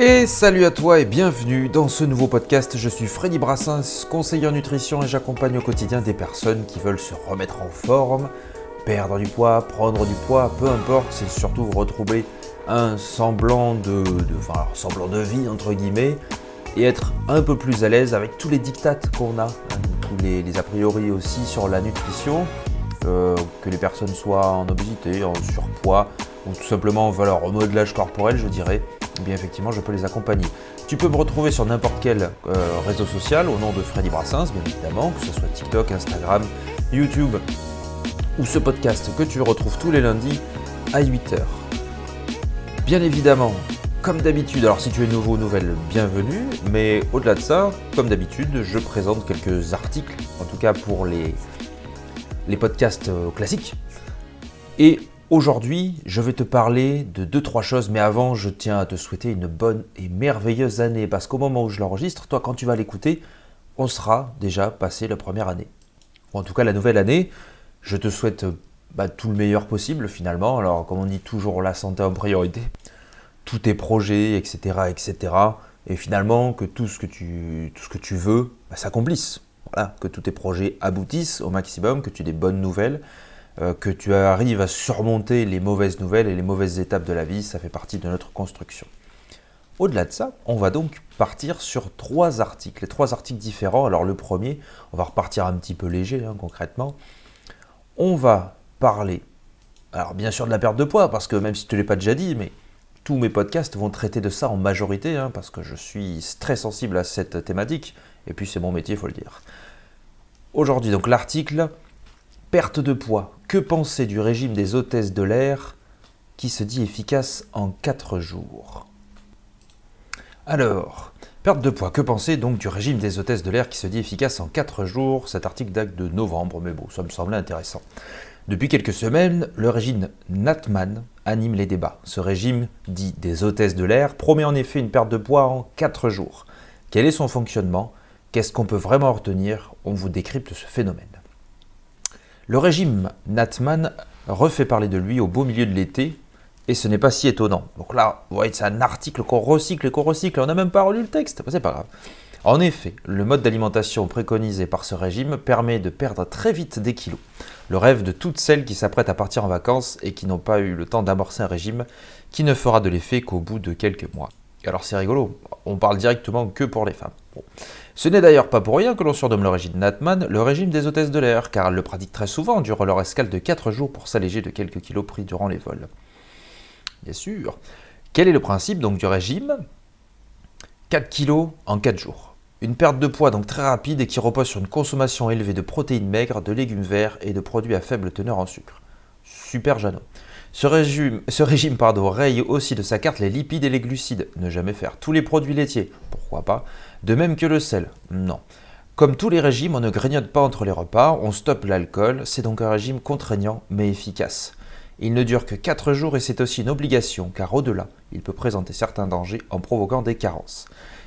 Et salut à toi et bienvenue dans ce nouveau podcast. Je suis Freddy Brassens, conseiller en nutrition et j'accompagne au quotidien des personnes qui veulent se remettre en forme, perdre du poids, prendre du poids, peu importe, c'est surtout retrouver un semblant de, enfin, semblant de vie entre guillemets et être un peu plus à l'aise avec tous les dictates qu'on a, hein, tous les, a priori aussi sur la nutrition, euh, que les personnes soient en obésité, en surpoids ou tout simplement en valeur remodelage corporel, je dirais. Eh bien effectivement je peux les accompagner. Tu peux me retrouver sur n'importe quel euh, réseau social au nom de Freddy Brassens, bien évidemment, que ce soit TikTok, Instagram, YouTube ou ce podcast que tu retrouves tous les lundis à 8h. Bien évidemment, comme d'habitude, alors si tu es nouveau ou nouvelle, bienvenue, mais au-delà de ça, comme d'habitude, je présente quelques articles, en tout cas pour les, les podcasts euh, classiques. Et Aujourd'hui, je vais te parler de deux trois choses, mais avant, je tiens à te souhaiter une bonne et merveilleuse année parce qu'au moment où je l'enregistre, toi, quand tu vas l'écouter, on sera déjà passé la première année. Ou en tout cas, la nouvelle année. Je te souhaite bah, tout le meilleur possible finalement. Alors, comme on dit toujours, la santé en priorité, tous tes projets, etc., etc. Et finalement, que tout ce que tu, veux bah, s'accomplisse. Voilà, que tous tes projets aboutissent au maximum, que tu aies des bonnes nouvelles que tu arrives à surmonter les mauvaises nouvelles et les mauvaises étapes de la vie, ça fait partie de notre construction. Au-delà de ça, on va donc partir sur trois articles, trois articles différents. Alors le premier, on va repartir un petit peu léger hein, concrètement. On va parler, alors bien sûr de la perte de poids, parce que même si tu ne l'ai pas déjà dit, mais tous mes podcasts vont traiter de ça en majorité, hein, parce que je suis très sensible à cette thématique, et puis c'est mon métier, il faut le dire. Aujourd'hui, donc l'article Perte de poids. Que penser du régime des hôtesses de l'air qui se dit efficace en 4 jours? Alors, perte de poids. Que penser donc du régime des hôtesses de l'air qui se dit efficace en 4 jours? Cet article date de novembre, mais bon, ça me semblait intéressant. Depuis quelques semaines, le régime Natman anime les débats. Ce régime, dit des hôtesses de l'air, promet en effet une perte de poids en 4 jours. Quel est son fonctionnement? Qu'est-ce qu'on peut vraiment retenir? On vous décrypte ce phénomène. Le régime Natman refait parler de lui au beau milieu de l'été, et ce n'est pas si étonnant. Donc là, vous voyez, c'est un article qu'on recycle et qu'on recycle, on n'a même pas relu le texte, c'est pas grave. En effet, le mode d'alimentation préconisé par ce régime permet de perdre très vite des kilos. Le rêve de toutes celles qui s'apprêtent à partir en vacances et qui n'ont pas eu le temps d'amorcer un régime qui ne fera de l'effet qu'au bout de quelques mois. Alors c'est rigolo, on parle directement que pour les femmes. Ce n'est d'ailleurs pas pour rien que l'on surnomme le régime Natman le régime des hôtesses de l'air, car elles le pratiquent très souvent durant leur escale de 4 jours pour s'alléger de quelques kilos pris durant les vols. Bien sûr. Quel est le principe donc du régime? 4 kilos en 4 jours. Une perte de poids donc très rapide et qui repose sur une consommation élevée de protéines maigres, de légumes verts et de produits à faible teneur en sucre. Super Jeannot. Ce régime, ce régime raye aussi de sa carte les lipides et les glucides. Ne jamais faire. Tous les produits laitiers, pourquoi pas? De même que le sel, non. Comme tous les régimes, on ne grignote pas entre les repas, on stoppe l'alcool, c'est donc un régime contraignant mais efficace. Il ne dure que 4 jours et c'est aussi une obligation car au-delà, il peut présenter certains dangers en provoquant des carences.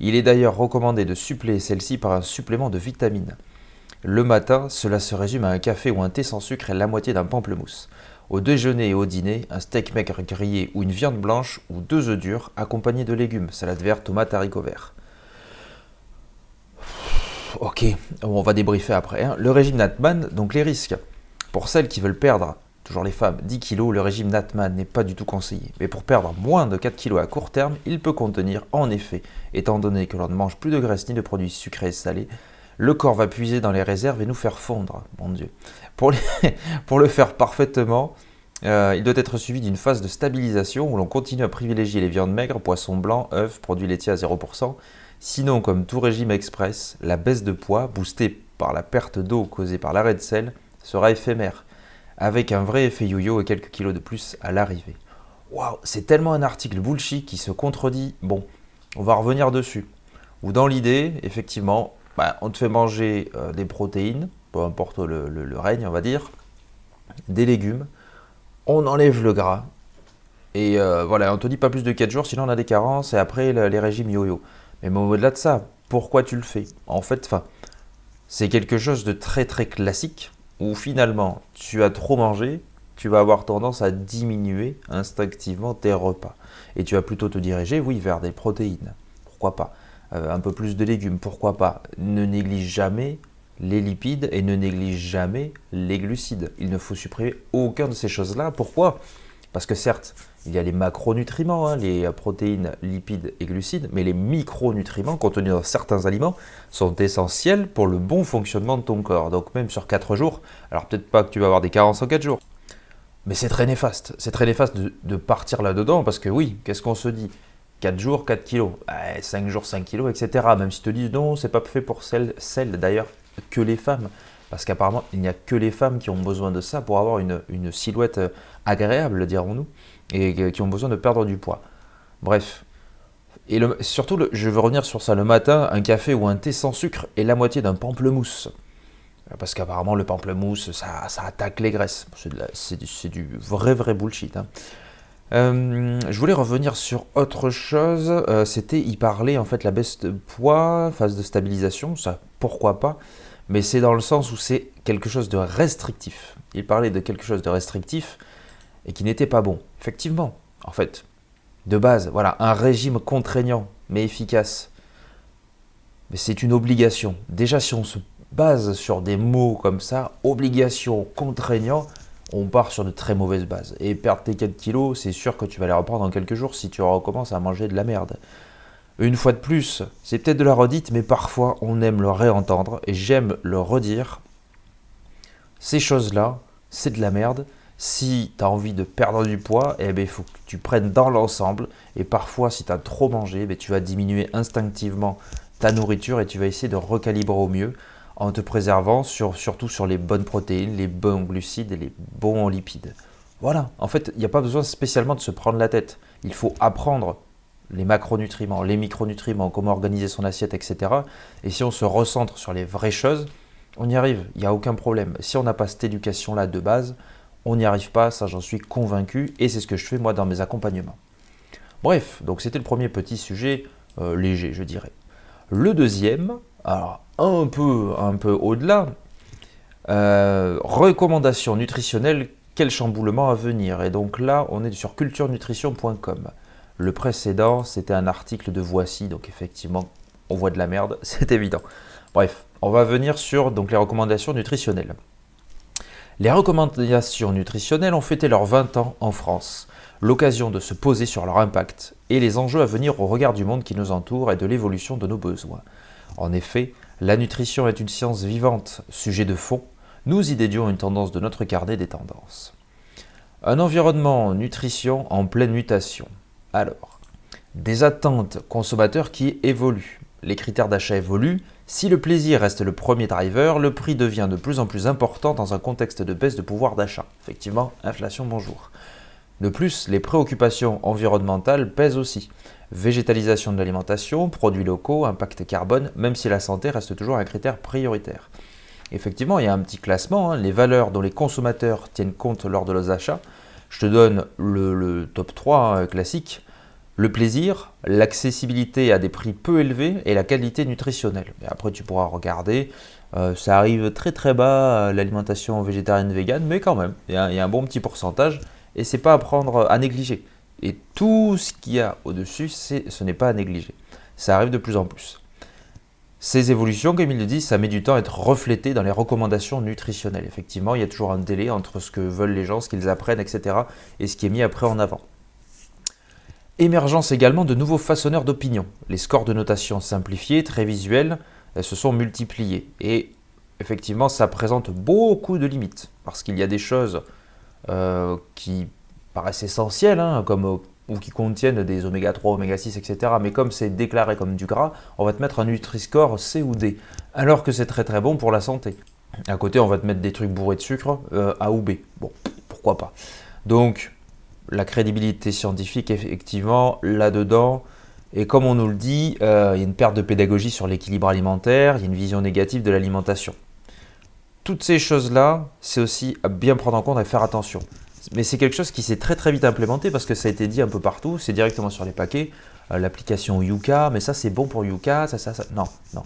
Il est d'ailleurs recommandé de suppléer celle-ci par un supplément de vitamines. Le matin, cela se résume à un café ou un thé sans sucre et la moitié d'un pamplemousse. Au déjeuner et au dîner, un steak maigre grillé ou une viande blanche ou deux œufs durs accompagnés de légumes, salade verte, tomates, haricots verts. Ok, on va débriefer après. Hein. Le régime Natman, donc les risques. Pour celles qui veulent perdre, toujours les femmes, 10 kg, le régime Natman n'est pas du tout conseillé. Mais pour perdre moins de 4 kg à court terme, il peut contenir, en effet, étant donné que l'on ne mange plus de graisse ni de produits sucrés et salés, le corps va puiser dans les réserves et nous faire fondre, mon Dieu. Pour, le faire parfaitement, euh, il doit être suivi d'une phase de stabilisation où l'on continue à privilégier les viandes maigres, poissons blancs, œufs, produits laitiers à 0%, Sinon, comme tout régime express, la baisse de poids, boostée par la perte d'eau causée par l'arrêt de sel, sera éphémère, avec un vrai effet yo-yo et quelques kilos de plus à l'arrivée. Waouh, c'est tellement un article bullshit qui se contredit. Bon, on va revenir dessus. Ou dans l'idée, effectivement, bah, on te fait manger euh, des protéines, peu importe le, règne, on va dire, des légumes, on enlève le gras, et euh, voilà, on te dit pas plus de 4 jours, sinon on a des carences, et après les régimes yo-yo. Mais au-delà de ça, pourquoi tu le fais? En fait, c'est quelque chose de très très classique où finalement tu as trop mangé tu vas avoir tendance à diminuer instinctivement tes repas. Et tu vas plutôt te diriger, oui, vers des protéines. Pourquoi pas? Euh, Un peu plus de légumes, pourquoi pas? Ne néglige jamais les lipides et ne néglige jamais les glucides. Il ne faut supprimer aucun de ces choses-là. Pourquoi? Parce que certes, il y a les macronutriments, hein, les protéines, lipides et glucides, mais les micronutriments contenus dans certains aliments sont essentiels pour le bon fonctionnement de ton corps. Donc même sur 4 jours, alors peut-être pas que tu vas avoir des carences en 4 jours, mais c'est très néfaste. C'est très néfaste de, partir là-dedans parce que oui, qu'est-ce qu'on se dit? 4 jours, 4 kilos. 5 jours, 5 kilos, etc. Même si te disent non, c'est pas fait pour celles, d'ailleurs que les femmes. Parce qu'apparemment, il n'y a que les femmes qui ont besoin de ça pour avoir une, une silhouette agréable, dirons-nous et qui ont besoin de perdre du poids. Bref. Et surtout, je veux revenir sur ça. Le matin, un café ou un thé sans sucre et la moitié d'un pamplemousse. Parce qu'apparemment, le pamplemousse, ça, ça, attaque les graisses. C'est du, vrai, vrai bullshit. Hein. Euh, je voulais revenir sur autre chose. Euh, c'était, il parlait en fait la baisse de poids, phase de stabilisation. Ça, pourquoi pas Mais c'est dans le sens où c'est quelque chose de restrictif. Il parlait de quelque chose de restrictif et qui n'était pas bon. Effectivement, en fait, de base, voilà, un régime contraignant mais efficace, mais c'est une obligation. Déjà, si on se base sur des mots comme ça, obligation, contraignant, on part sur de très mauvaises bases. Et perdre tes 4 kilos, c'est sûr que tu vas les reprendre en quelques jours si tu recommences à manger de la merde. Une fois de plus, c'est peut-être de la redite, mais parfois on aime le réentendre, et j'aime le redire. Ces choses-là, c'est de la merde, si tu as envie de perdre du poids, eh ben, il faut que tu prennes dans l'ensemble. Et parfois, si tu as trop mangé, ben, tu vas diminuer instinctivement ta nourriture et tu vas essayer de recalibrer au mieux en te préservant surtout sur les bonnes protéines, les bons glucides et les bons lipides. Voilà, en fait, il n'y a pas besoin spécialement de se prendre la tête. Il faut apprendre les macronutriments, les micronutriments, comment organiser son assiette, etc. Et si on se recentre sur les vraies choses, on y arrive, il n'y a aucun problème. Si on n'a pas cette éducation-là de base, on n'y arrive pas, ça j'en suis convaincu, et c'est ce que je fais moi dans mes accompagnements. Bref, donc c'était le premier petit sujet euh, léger, je dirais. Le deuxième, alors un peu, un peu au-delà, euh, recommandations nutritionnelles, quel chamboulement à venir? Et donc là, on est sur culturenutrition.com. Le précédent, c'était un article de Voici, donc effectivement, on voit de la merde, c'est évident. Bref, on va venir sur donc, les recommandations nutritionnelles. Les recommandations nutritionnelles ont fêté leurs 20 ans en France, l'occasion de se poser sur leur impact et les enjeux à venir au regard du monde qui nous entoure et de l'évolution de nos besoins. En effet, la nutrition est une science vivante, sujet de fond, nous y dédions une tendance de notre carnet des tendances. Un environnement nutrition en pleine mutation. Alors, des attentes consommateurs qui évoluent. Les critères d'achat évoluent, si le plaisir reste le premier driver, le prix devient de plus en plus important dans un contexte de baisse de pouvoir d'achat. Effectivement, inflation, bonjour. De plus, les préoccupations environnementales pèsent aussi. Végétalisation de l'alimentation, produits locaux, impact carbone, même si la santé reste toujours un critère prioritaire. Effectivement, il y a un petit classement, hein. les valeurs dont les consommateurs tiennent compte lors de leurs achats. Je te donne le, top 3 hein, classique le plaisir, l'accessibilité à des prix peu élevés et la qualité nutritionnelle. Après, tu pourras regarder. Euh, ça arrive très très bas l'alimentation végétarienne végane, mais quand même, il y, a un bon petit pourcentage et c'est pas à prendre à négliger. Et tout ce qu'il y a au-dessus, ce n'est pas à négliger. Ça arrive de plus en plus. Ces évolutions, comme il le dit, ça met du temps à être reflété dans les recommandations nutritionnelles. Effectivement, il y a toujours un délai entre ce que veulent les gens, ce qu'ils apprennent, etc., et ce qui est mis après en avant. Émergence également de nouveaux façonneurs d'opinion. Les scores de notation simplifiés, très visuels, se sont multipliés. Et effectivement, ça présente beaucoup de limites. Parce qu'il y a des choses euh, qui paraissent essentielles, hein, comme, ou qui contiennent des oméga 3, oméga 6, etc. Mais comme c'est déclaré comme du gras, on va te mettre un Nutri-Score C ou D. Alors que c'est très très bon pour la santé. À côté, on va te mettre des trucs bourrés de sucre, euh, A ou B. Bon, pourquoi pas. Donc, la crédibilité scientifique, effectivement, là-dedans. Et comme on nous le dit, euh, il y a une perte de pédagogie sur l'équilibre alimentaire, il y a une vision négative de l'alimentation. Toutes ces choses-là, c'est aussi à bien prendre en compte et faire attention. Mais c'est quelque chose qui s'est très très vite implémenté parce que ça a été dit un peu partout, c'est directement sur les paquets. Euh, l'application Yuka, mais ça c'est bon pour Yuka, ça, ça, ça. Non, non.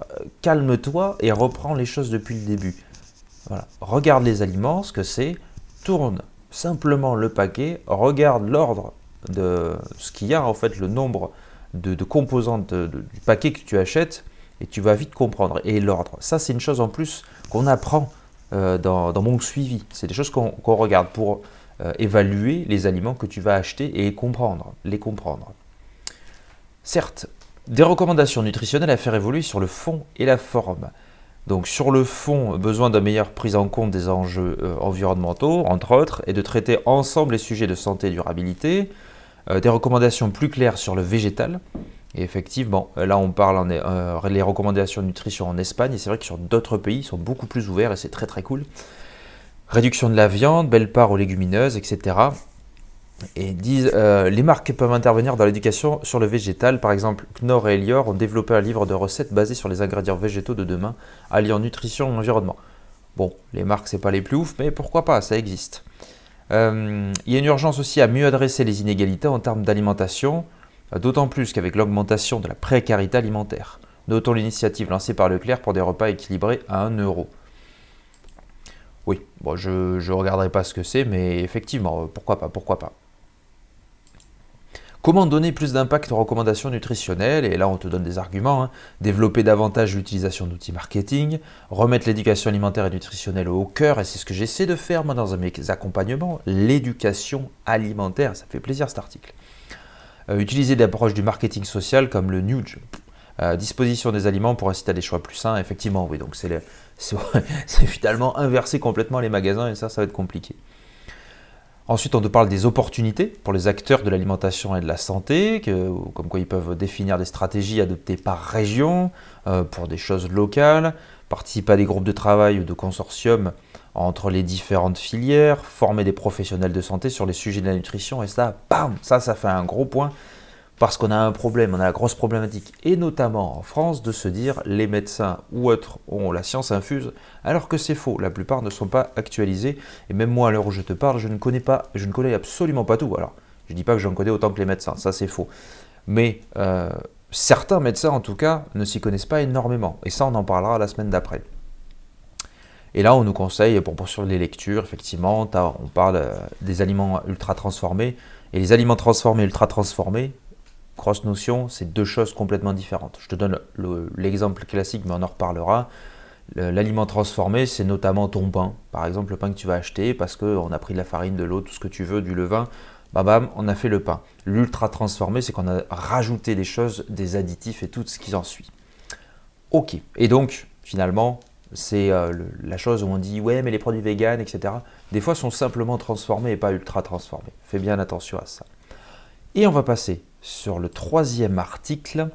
Euh, calme-toi et reprends les choses depuis le début. Voilà. Regarde les aliments, ce que c'est, tourne simplement le paquet, regarde l'ordre de ce qu'il y a, en fait, le nombre de, composantes du paquet que tu achètes, et tu vas vite comprendre. Et l'ordre, ça c'est une chose en plus qu'on apprend euh, dans, mon suivi. C'est des choses qu'on regarde pour euh, évaluer les aliments que tu vas acheter et comprendre, les comprendre. Certes, des recommandations nutritionnelles à faire évoluer sur le fond et la forme. Donc sur le fond, besoin d'une meilleure prise en compte des enjeux euh, environnementaux, entre autres, et de traiter ensemble les sujets de santé et durabilité. des recommandations plus claires sur le végétal, et effectivement, là on parle en, euh, les recommandations de nutrition en Espagne, et c'est vrai que sur d'autres pays, ils sont beaucoup plus ouverts et c'est très très cool. Réduction de la viande, belle part aux légumineuses, etc. Et disent, euh, les marques peuvent intervenir dans l'éducation sur le végétal. Par exemple, Knorr et Elior ont développé un livre de recettes basé sur les ingrédients végétaux de demain, alliant nutrition et environnement. Bon, les marques, c'est pas les plus ouf, mais pourquoi pas, ça existe. Euh, il y a une urgence aussi à mieux adresser les inégalités en termes d'alimentation. D'autant plus qu'avec l'augmentation de la précarité alimentaire. Notons l'initiative lancée par Leclerc pour des repas équilibrés à 1 euro. Oui, bon, je ne regarderai pas ce que c'est, mais effectivement, pourquoi pas, pourquoi pas. Comment donner plus d'impact aux recommandations nutritionnelles? Et là, on te donne des arguments. Hein. Développer davantage l'utilisation d'outils marketing, remettre l'éducation alimentaire et nutritionnelle au cœur, et c'est ce que j'essaie de faire moi dans mes accompagnements, l'éducation alimentaire. Ça fait plaisir cet article. Euh, utiliser des approches du marketing social comme le nudge. Euh, disposition des aliments pour inciter à des choix plus sains, effectivement, oui, donc c'est finalement inverser complètement les magasins et ça, ça va être compliqué. Ensuite, on te parle des opportunités pour les acteurs de l'alimentation et de la santé, comme quoi ils peuvent définir des stratégies adoptées par région euh, pour des choses locales, participer à des groupes de travail ou de consortiums entre les différentes filières, former des professionnels de santé sur les sujets de la nutrition, et ça, bam, ça, ça fait un gros point, parce qu'on a un problème, on a la grosse problématique, et notamment en France, de se dire les médecins ou autres ont la science infuse, alors que c'est faux, la plupart ne sont pas actualisés, et même moi, à l'heure où je te parle, je ne connais pas, je ne connais absolument pas tout, alors, je ne dis pas que j'en connais autant que les médecins, ça c'est faux, mais euh, certains médecins, en tout cas, ne s'y connaissent pas énormément, et ça, on en parlera la semaine d'après. Et là, on nous conseille, pour poursuivre les lectures, effectivement, on parle euh, des aliments ultra transformés. Et les aliments transformés, ultra transformés, grosse notion, c'est deux choses complètement différentes. Je te donne l'exemple classique, mais on en reparlera. L'aliment transformé, c'est notamment ton pain. Par exemple, le pain que tu vas acheter parce qu'on a pris de la farine, de l'eau, tout ce que tu veux, du levain. Bam, bam, on a fait le pain. L'ultra transformé, c'est qu'on a rajouté des choses, des additifs et tout ce qui en suit. Ok. Et donc, finalement, c'est euh, la chose où on dit ouais mais les produits véganes, etc. Des fois sont simplement transformés et pas ultra transformés. Fais bien attention à ça. Et on va passer sur le troisième article.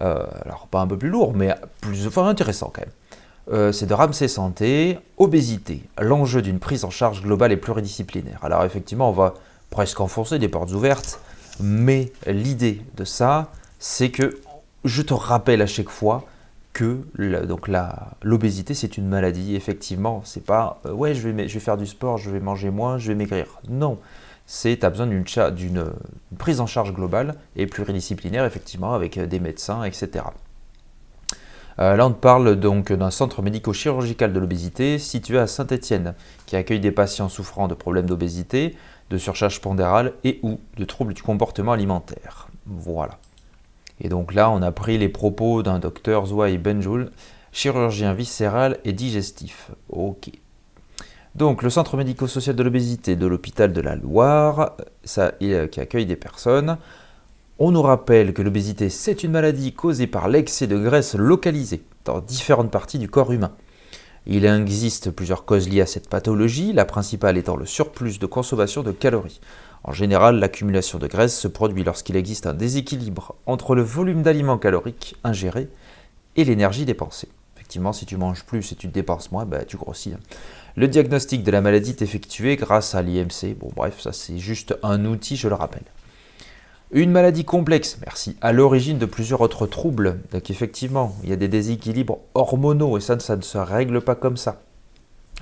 Euh, alors pas un peu plus lourd, mais plus enfin, intéressant quand même. Euh, c'est de Ramsey Santé, obésité, l'enjeu d'une prise en charge globale et pluridisciplinaire. Alors effectivement, on va presque enfoncer des portes ouvertes, mais l'idée de ça, c'est que je te rappelle à chaque fois que l'obésité c'est une maladie. Effectivement, c'est pas euh, ouais je vais, je vais faire du sport, je vais manger moins, je vais maigrir. Non, c'est tu as besoin d'une prise en charge globale et pluridisciplinaire effectivement avec euh, des médecins, etc. Euh, là, on parle donc d'un centre médico-chirurgical de l'obésité situé à Saint-Étienne, qui accueille des patients souffrant de problèmes d'obésité, de surcharge pondérale et ou de troubles du comportement alimentaire. Voilà. Et donc là, on a pris les propos d'un docteur Zouaï Benjoul, chirurgien viscéral et digestif. Ok. Donc le centre médico-social de l'obésité de l'hôpital de la Loire, ça, qui accueille des personnes. On nous rappelle que l'obésité, c'est une maladie causée par l'excès de graisse localisée dans différentes parties du corps humain. Il existe plusieurs causes liées à cette pathologie, la principale étant le surplus de consommation de calories. En général, l'accumulation de graisse se produit lorsqu'il existe un déséquilibre entre le volume d'aliments caloriques ingérés et l'énergie dépensée. Effectivement, si tu manges plus et tu dépenses moins, bah, tu grossis. Le diagnostic de la maladie est effectué grâce à l'IMC. Bon, bref, ça c'est juste un outil, je le rappelle. Une maladie complexe, merci, à l'origine de plusieurs autres troubles. Donc effectivement, il y a des déséquilibres hormonaux et ça, ça ne se règle pas comme ça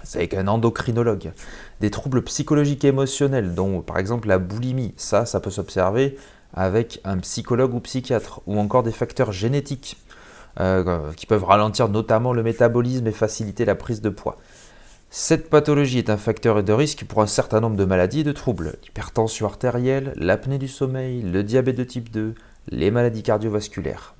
c'est avec un endocrinologue. Des troubles psychologiques et émotionnels, dont par exemple la boulimie, ça, ça peut s'observer avec un psychologue ou psychiatre, ou encore des facteurs génétiques euh, qui peuvent ralentir notamment le métabolisme et faciliter la prise de poids. Cette pathologie est un facteur de risque pour un certain nombre de maladies et de troubles. L'hypertension artérielle, l'apnée du sommeil, le diabète de type 2, les maladies cardiovasculaires.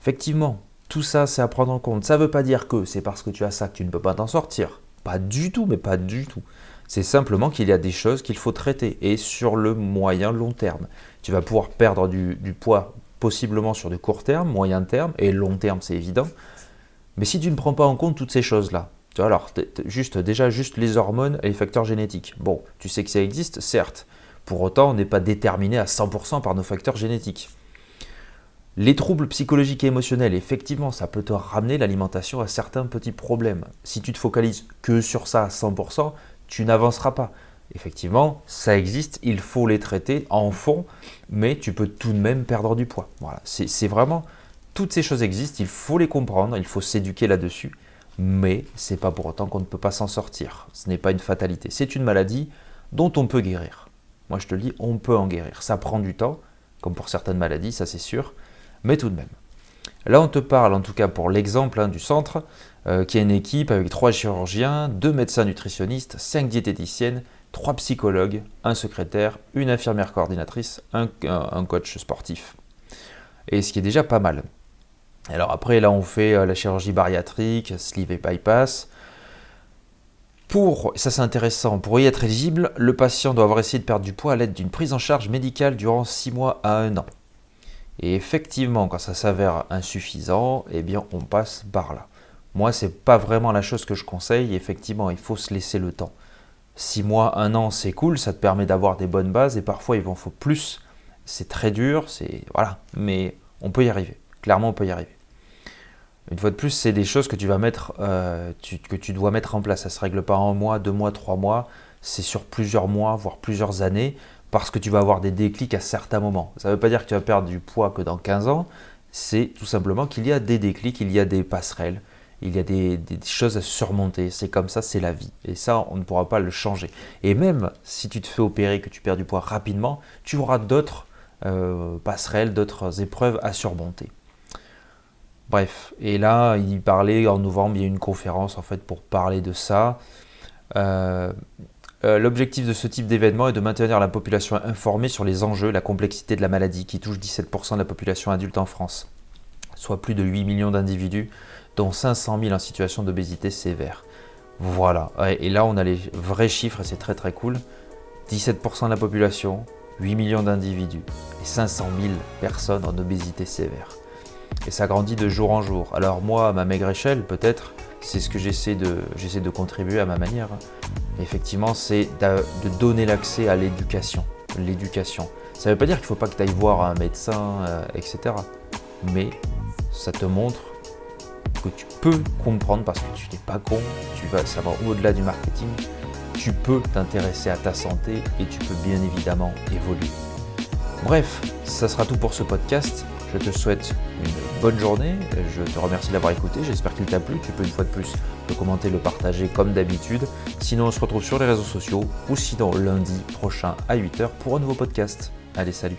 Effectivement, tout ça, c'est à prendre en compte. Ça ne veut pas dire que c'est parce que tu as ça que tu ne peux pas t'en sortir. Pas du tout, mais pas du tout. C'est simplement qu'il y a des choses qu'il faut traiter et sur le moyen long terme. Tu vas pouvoir perdre du, poids possiblement sur du court terme, moyen terme et long terme, c'est évident. Mais si tu ne prends pas en compte toutes ces choses-là, alors juste, déjà juste les hormones et les facteurs génétiques. Bon, tu sais que ça existe, certes. Pour autant, on n'est pas déterminé à 100% par nos facteurs génétiques. Les troubles psychologiques et émotionnels, effectivement, ça peut te ramener l'alimentation à certains petits problèmes. Si tu te focalises que sur ça à 100%, tu n'avanceras pas. Effectivement, ça existe, il faut les traiter en fond, mais tu peux tout de même perdre du poids. Voilà, c'est vraiment, toutes ces choses existent, il faut les comprendre, il faut s'éduquer là-dessus, mais c'est pas pour autant qu'on ne peut pas s'en sortir. Ce n'est pas une fatalité, c'est une maladie dont on peut guérir. Moi je te le dis, on peut en guérir. Ça prend du temps, comme pour certaines maladies, ça c'est sûr, mais tout de même. Là, on te parle, en tout cas pour l'exemple hein, du centre, euh, qui est une équipe avec trois chirurgiens, deux médecins nutritionnistes, cinq diététiciennes, trois psychologues, un secrétaire, une infirmière coordinatrice, un, coach sportif. Et ce qui est déjà pas mal. Alors après, là, on fait euh, la chirurgie bariatrique, sleeve et bypass. Pour, ça c'est intéressant, pour y être éligible, le patient doit avoir essayé de perdre du poids à l'aide d'une prise en charge médicale durant 6 mois à 1 an. Et effectivement, quand ça s'avère insuffisant, eh bien, on passe par là. Moi, c'est pas vraiment la chose que je conseille. Effectivement, il faut se laisser le temps. Six mois, un an, c'est cool, ça te permet d'avoir des bonnes bases. Et parfois, il en faut plus. C'est très dur, c'est voilà, mais on peut y arriver. Clairement, on peut y arriver. Une fois de plus, c'est des choses que tu vas mettre, euh, que tu dois mettre en place. Ça se règle pas en un mois, deux mois, trois mois. C'est sur plusieurs mois, voire plusieurs années parce que tu vas avoir des déclics à certains moments. Ça ne veut pas dire que tu vas perdre du poids que dans 15 ans, c'est tout simplement qu'il y a des déclics, il y a des passerelles, il y a des, choses à surmonter. C'est comme ça, c'est la vie. Et ça, on ne pourra pas le changer. Et même si tu te fais opérer, que tu perds du poids rapidement, tu auras d'autres euh, passerelles, d'autres épreuves à surmonter. Bref, et là, il parlait en novembre, il y a une conférence en fait pour parler de ça. Euh, euh, l'objectif de ce type d'événement est de maintenir la population informée sur les enjeux, la complexité de la maladie qui touche 17% de la population adulte en France, soit plus de 8 millions d'individus, dont 500 000 en situation d'obésité sévère. Voilà, et là on a les vrais chiffres et c'est très très cool. 17% de la population, 8 millions d'individus et 500 000 personnes en obésité sévère. Et ça grandit de jour en jour. Alors moi, à ma maigre échelle, peut-être, c'est ce que j'essaie de, j'essaie de contribuer à ma manière. Effectivement, c'est de, donner l'accès à l'éducation. L'éducation. Ça ne veut pas dire qu'il ne faut pas que tu ailles voir un médecin, euh, etc. Mais ça te montre que tu peux comprendre parce que tu n'es pas con, tu vas, va au-delà du marketing. Tu peux t'intéresser à ta santé et tu peux bien évidemment évoluer. Bref, ça sera tout pour ce podcast. Je te souhaite une bonne journée. Je te remercie d'avoir écouté. J'espère qu'il t'a plu. Tu peux une fois de plus le commenter, le partager comme d'habitude. Sinon, on se retrouve sur les réseaux sociaux ou sinon lundi prochain à 8h pour un nouveau podcast. Allez, salut